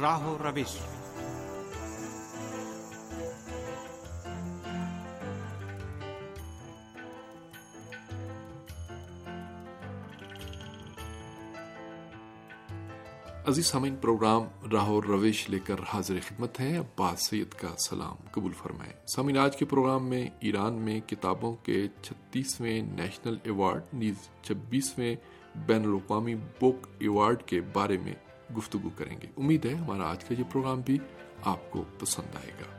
راہو روش عزیز سامعین پروگرام راہ اور روش لے کر حاضر خدمت ہیں۔ عباس سید کا سلام قبول فرمائیں۔ سامعین، آج کے پروگرام میں ایران میں کتابوں کے چھتیسویں نیشنل ایوارڈ، نیز چھبیسویں بین الاقوامی بک ایوارڈ کے بارے میں گفتگو کریں گے۔ امید ہے ہمارا آج کا یہ پروگرام بھی آپ کو پسند آئے گا۔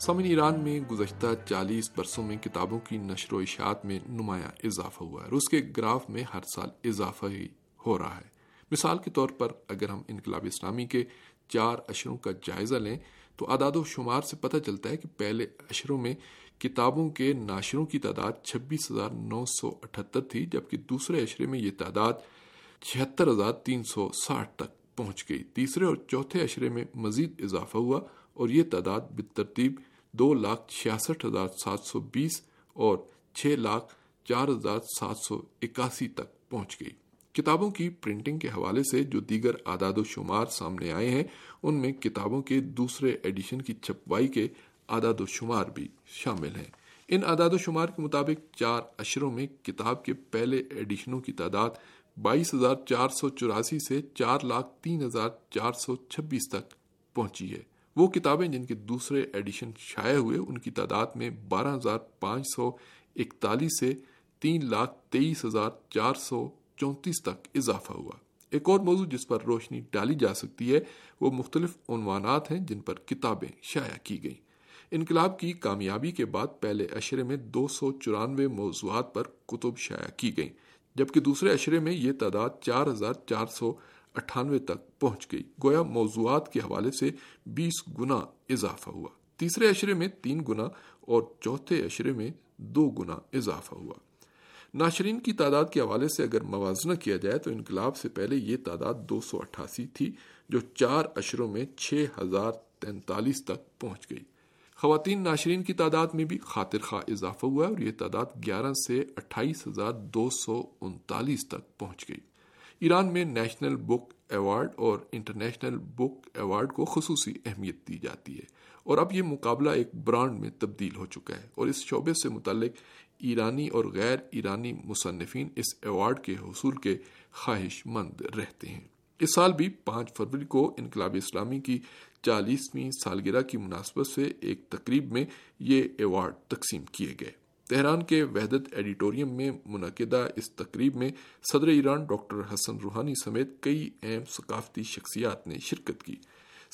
سامن ایران میں گزشتہ چالیس برسوں میں کتابوں کی نشر و اشاعت میں نمایاں اضافہ ہوا ہے اور اس کے گراف میں ہر سال اضافہ ہی ہو رہا ہے۔ مثال کے طور پر اگر ہم انقلاب اسلامی کے چار اشروں کا جائزہ لیں تو اعداد و شمار سے پتہ چلتا ہے کہ پہلے اشروں میں کتابوں کے ناشروں کی تعداد چھبیس ہزار نو سو اٹھہتر تھی، جبکہ دوسرے اشرے میں یہ تعداد چھہتر ہزار تین سو ساٹھ تک پہنچ گئی۔ تیسرے اور چوتھے اشرے میں مزید اضافہ ہوا اور یہ تعداد بالترتیب دو لاکھ چھیاسٹھ ہزار سات سو بیس اور چھ لاکھ چار ہزار سات سو اکاسی تک پہنچ گئی۔ کتابوں کی پرنٹنگ کے حوالے سے جو دیگر اعداد و شمار سامنے آئے ہیں، ان میں کتابوں کے دوسرے ایڈیشن کی چھپوائی کے اعداد و شمار بھی شامل ہیں۔ ان اعداد و شمار کے مطابق چار اشروں میں کتاب کے پہلے ایڈیشنوں کی تعداد بائیس ہزار چار سو چوراسی سے چار لاکھ تین ہزار چار سو چھبیس تک پہنچی ہے۔ وہ کتابیں جن کے دوسرے ایڈیشن شائع ہوئے، ان کی تعداد میں بارہ ہزار پانچ سو اکتالیس سے تین لاکھ تیئیس ہزار چار سو چونتیس تک اضافہ ہوا۔ ایک اور موضوع جس پر روشنی ڈالی جا سکتی ہے، وہ مختلف عنوانات ہیں جن پر کتابیں شائع کی گئیں۔ انقلاب کی کامیابی کے بعد پہلے اشرے میں دو سو چورانوے موضوعات پر کتب شائع کی گئیں، جبکہ دوسرے اشرے میں یہ تعداد چار ہزار چار سو اٹھانوے تک پہنچ گئی۔ گویا موضوعات کے حوالے سے بیس گنا اضافہ ہوا۔ تیسرے اشرے میں تین گنا اور چوتھے اشرے میں دو گنا اضافہ ہوا۔ ناشرین کی تعداد کے حوالے سے اگر موازنہ کیا جائے تو انقلاب سے پہلے یہ تعداد دو سو اٹھاسی تھی، جو چار اشروں میں چھ ہزار تینتالیس تک پہنچ گئی۔ خواتین ناشرین کی تعداد میں بھی خاطر خواہ اضافہ ہوا اور یہ تعداد گیارہ سے اٹھائیس ہزار دو سو انتالیس تک پہنچ گئی۔ ایران میں نیشنل بک ایوارڈ اور انٹرنیشنل بک ایوارڈ کو خصوصی اہمیت دی جاتی ہے اور اب یہ مقابلہ ایک برانڈ میں تبدیل ہو چکا ہے اور اس شعبے سے متعلق ایرانی اور غیر ایرانی مصنفین اس ایوارڈ کے حصول کے خواہش مند رہتے ہیں۔ اس سال بھی پانچ فروری کو انقلاب اسلامی کی چالیسویں سالگرہ کی مناسبت سے ایک تقریب میں یہ ایوارڈ تقسیم کیے گئے۔ تہران کے وحدت ایڈیٹوریم میں منعقدہ اس تقریب میں صدر ایران ڈاکٹر حسن روحانی سمیت کئی اہم ثقافتی شخصیات نے شرکت کی۔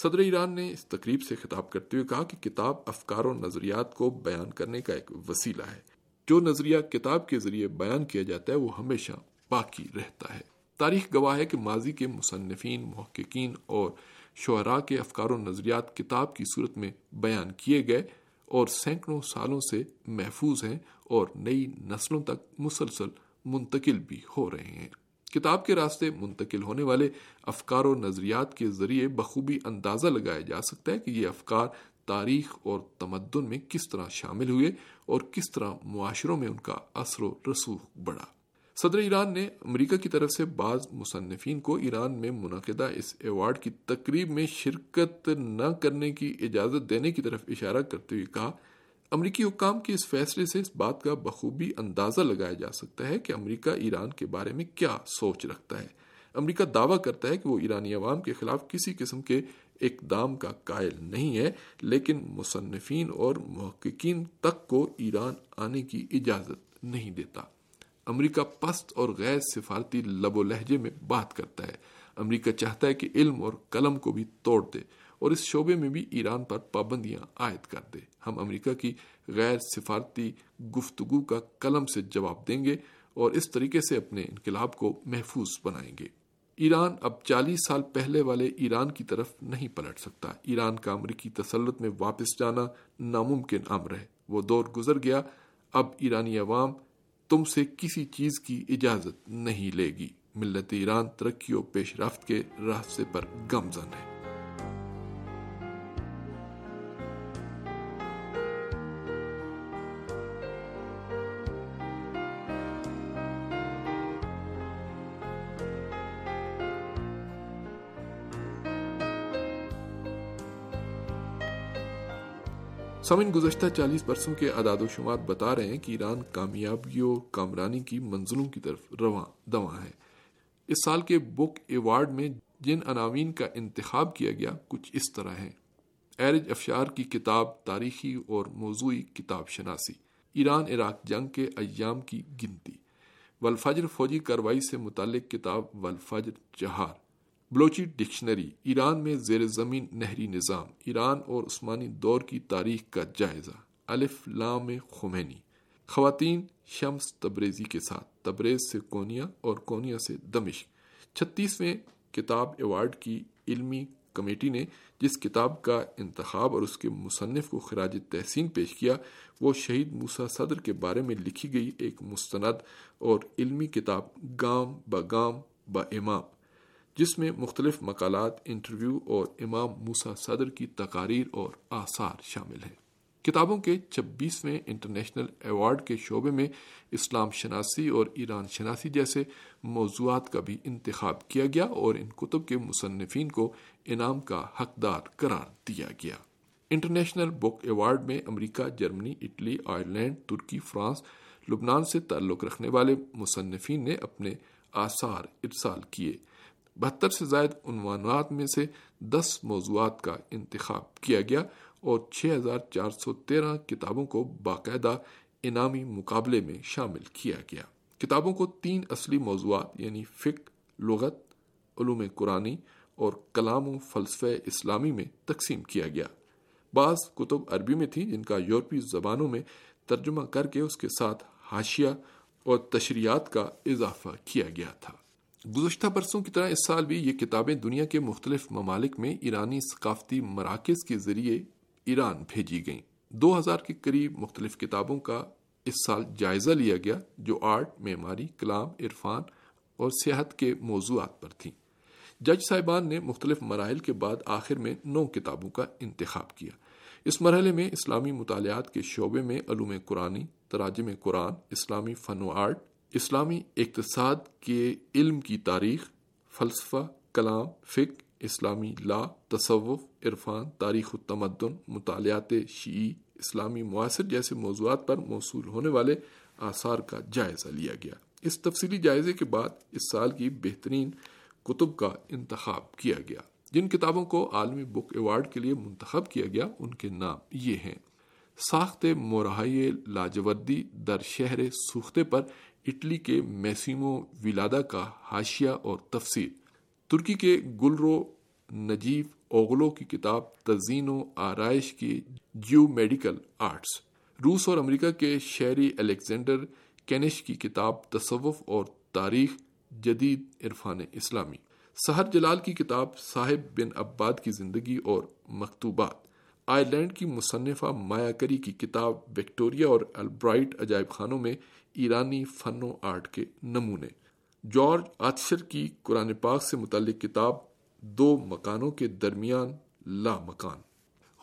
صدر ایران نے اس تقریب سے خطاب کرتے ہوئے کہا کہ کتاب افکار و نظریات کو بیان کرنے کا ایک وسیلہ ہے۔ جو نظریہ کتاب کے ذریعے بیان کیا جاتا ہے، وہ ہمیشہ باقی رہتا ہے۔ تاریخ گواہ ہے کہ ماضی کے مصنفین، محققین اور شعراء کے افکار و نظریات کتاب کی صورت میں بیان کیے گئے اور سینکڑوں سالوں سے محفوظ ہیں اور نئی نسلوں تک مسلسل منتقل بھی ہو رہے ہیں۔ کتاب کے راستے منتقل ہونے والے افکار و نظریات کے ذریعے بخوبی اندازہ لگایا جا سکتا ہے کہ یہ افکار تاریخ اور تمدن میں کس طرح شامل ہوئے اور کس طرح معاشروں میں ان کا اثر و رسوخ بڑھا۔ صدر ایران نے امریکہ کی طرف سے بعض مصنفین کو ایران میں منعقدہ اس ایوارڈ کی تقریب میں شرکت نہ کرنے کی اجازت دینے کی طرف اشارہ کرتے ہوئے کہا، امریکی حکام کے اس فیصلے سے اس بات کا بخوبی اندازہ لگایا جا سکتا ہے کہ امریکہ ایران کے بارے میں کیا سوچ رکھتا ہے۔ امریکہ دعویٰ کرتا ہے کہ وہ ایرانی عوام کے خلاف کسی قسم کے اقدام کا قائل نہیں ہے، لیکن مصنفین اور محققین تک کو ایران آنے کی اجازت نہیں دیتا۔ امریکہ پست اور غیر سفارتی لب و لہجے میں بات کرتا ہے۔ امریکہ چاہتا ہے کہ علم اور قلم کو بھی توڑ دے اور اس شعبے میں بھی ایران پر پابندیاں عائد کر دے۔ ہم امریکہ کی غیر سفارتی گفتگو کا قلم سے جواب دیں گے اور اس طریقے سے اپنے انقلاب کو محفوظ بنائیں گے۔ ایران اب چالیس سال پہلے والے ایران کی طرف نہیں پلٹ سکتا۔ ایران کا امریکی تسلط میں واپس جانا ناممکن امر ہے۔ وہ دور گزر گیا۔ اب ایرانی عوام تم سے کسی چیز کی اجازت نہیں لے گی۔ ملت ایران ترقی و پیش رفت کے راستے پر گمزن ہے۔ سمن گزشتہ چالیس برسوں کے اعداد و شمار بتا رہے ہیں کہ ایران کامیابیوں، کامرانی کی منزلوں کی طرف رواں دواں ہے۔ اس سال کے بک ایوارڈ میں جن عناوین کا انتخاب کیا گیا، کچھ اس طرح ہیں۔ ایرج افشار کی کتاب تاریخی اور موضوعی کتاب شناسی۔ ایران، عراق جنگ کے ایام کی گنتی۔ والفجر فوجی کاروائی سے متعلق کتاب والفجر جہار بلوچی ڈکشنری، ایران میں زیر زمین نہری نظام، ایران اور عثمانی دور کی تاریخ کا جائزہ، الف لام خمینی۔ خواتین شمس تبریزی کے ساتھ، تبریز سے کونیا اور کونیا سے دمشق۔ چھتیسویں کتاب ایوارڈ کی علمی کمیٹی نے جس کتاب کا انتخاب اور اس کے مصنف کو خراج تحسین پیش کیا، وہ شہید موسا صدر کے بارے میں لکھی گئی ایک مستند اور علمی کتاب، گام با گام با امام۔ جس میں مختلف مقالات، انٹرویو اور امام موسا صدر کی تقاریر اور آثار شامل ہیں۔ کتابوں کے چھبیسویں انٹرنیشنل ایوارڈ کے شعبے میں اسلام شناسی اور ایران شناسی جیسے موضوعات کا بھی انتخاب کیا گیا اور ان کتب کے مصنفین کو انعام کا حقدار قرار دیا گیا۔ انٹرنیشنل بک ایوارڈ میں امریکہ، جرمنی، اٹلی، آئرلینڈ، ترکی، فرانس، لبنان سے تعلق رکھنے والے مصنفین نے اپنے آثار ارسال کیے۔ بہتر سے زائد عنوانات میں سے دس موضوعات کا انتخاب کیا گیا اور چھ ہزار چار سو تیرہ کتابوں کو باقاعدہ انعامی مقابلے میں شامل کیا گیا۔ کتابوں کو تین اصلی موضوعات یعنی فک لغت، علوم قرآنی اور کلام و فلسفہ اسلامی میں تقسیم کیا گیا۔ بعض کتب عربی میں تھیں جن کا یورپی زبانوں میں ترجمہ کر کے اس کے ساتھ حاشیہ اور تشریحات کا اضافہ کیا گیا تھا۔ گزشتہ برسوں کی طرح اس سال بھی یہ کتابیں دنیا کے مختلف ممالک میں ایرانی ثقافتی مراکز کے ذریعے ایران بھیجی گئیں۔ دو ہزار کے قریب مختلف کتابوں کا اس سال جائزہ لیا گیا، جو آرٹ، معماری، کلام، عرفان اور صحت کے موضوعات پر تھیں۔ جج صاحبان نے مختلف مراحل کے بعد آخر میں نو کتابوں کا انتخاب کیا۔ اس مرحلے میں اسلامی مطالعات کے شعبے میں علوم قرآنی، تراجم قرآن، اسلامی فن و آرٹ اسلامی اقتصاد کے علم کی تاریخ، فلسفہ، کلام فک اسلامی لا، تصوف، عرفان، تاریخ التمدن، مطالعات شیعی، اسلامی معاصر جیسے موضوعات پر موصول ہونے والے آثار کا جائزہ لیا گیا۔ اس تفصیلی جائزے کے بعد اس سال کی بہترین کتب کا انتخاب کیا گیا۔ جن کتابوں کو عالمی بک ایوارڈ کے لیے منتخب کیا گیا، ان کے نام یہ ہیں۔ ساخت مورہائی لاجوردی در شہر سوختے پر اٹلی کے میسیمو ولادا کا حاشیہ اور تفسیر۔ ترکی کے گلرو نجیب اوغلو کی کتاب تزین و آرائش کی جیو میڈیکل آرٹس۔ روس اور امریکہ کے شہری الیگزینڈر کینش کی کتاب تصوف اور تاریخ جدید عرفان اسلامی۔ سہر جلال کی کتاب صاحب بن عباد کی زندگی اور مکتوبات۔ آئرلینڈ کی مصنفہ مایا کری کی کتاب وکٹوریا اور البرائٹ عجائب خانوں میں ایرانی فن و آرٹ کے نمونے۔ جارج آتشر کی قرآن پاک سے متعلق کتاب دو مکانوں کے درمیان لا مکان۔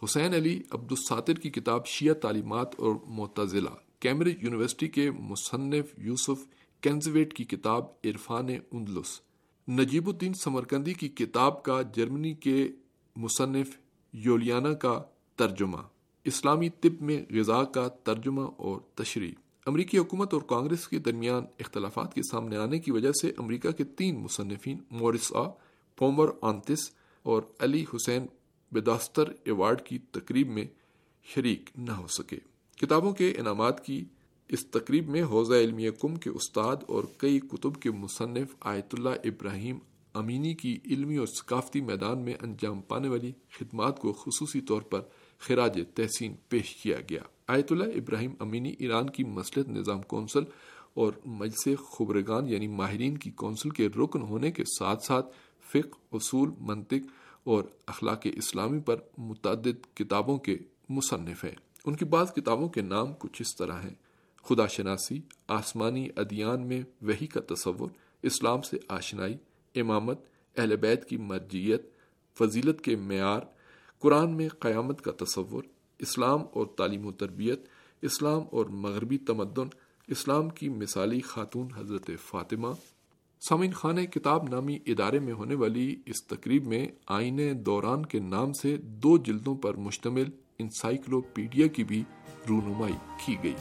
حسین علی عبد الساتر کی کتاب شیعہ تعلیمات اور معتزلہ۔ کیمبرج یونیورسٹی کے مصنف یوسف کینزویٹ کی کتاب عرفان اندلس۔ نجیب الدین سمرکندی کی کتاب کا جرمنی کے مصنف یولیانا کا ترجمہ۔ اسلامی طب میں غذا کا ترجمہ اور تشریح۔ امریکی حکومت اور کانگریس کے درمیان اختلافات کے سامنے آنے کی وجہ سے امریکہ کے تین مصنفین مورس آ، پومر آنتس اور علی حسین بداستر ایوارڈ کی تقریب میں شریک نہ ہو سکے۔ کتابوں کے انعامات کی اس تقریب میں حوضہ علمی کم کے استاد اور کئی کتب کے مصنف آیت اللہ ابراہیم امینی کی علمی اور ثقافتی میدان میں انجام پانے والی خدمات کو خصوصی طور پر خراج تحسین پیش کیا گیا۔ آیت اللہ ابراہیم امینی ایران کی مسلط نظام کونسل اور مجلس خبرگان یعنی ماہرین کی کونسل کے رکن ہونے کے ساتھ ساتھ فقہ، اصول، منطق اور اخلاق اسلامی پر متعدد کتابوں کے مصنف ہیں۔ ان کی بعض کتابوں کے نام کچھ اس طرح ہیں۔ خدا شناسی، آسمانی ادیان میں وہی کا تصور، اسلام سے آشنائی، امامت، اہل بیت کی مرجیت، فضیلت کے معیار، قرآن میں قیامت کا تصور اسلام اور تعلیم و تربیت، اسلام اور مغربی تمدن، اسلام کی مثالی خاتون حضرت فاطمہ، سامعین خانہ کتاب نامی ادارے میں ہونے والی اس تقریب میں آئین دوران کے نام سے دو جلدوں پر مشتمل انسائکلوپیڈیا کی بھی رونمائی کی گئی۔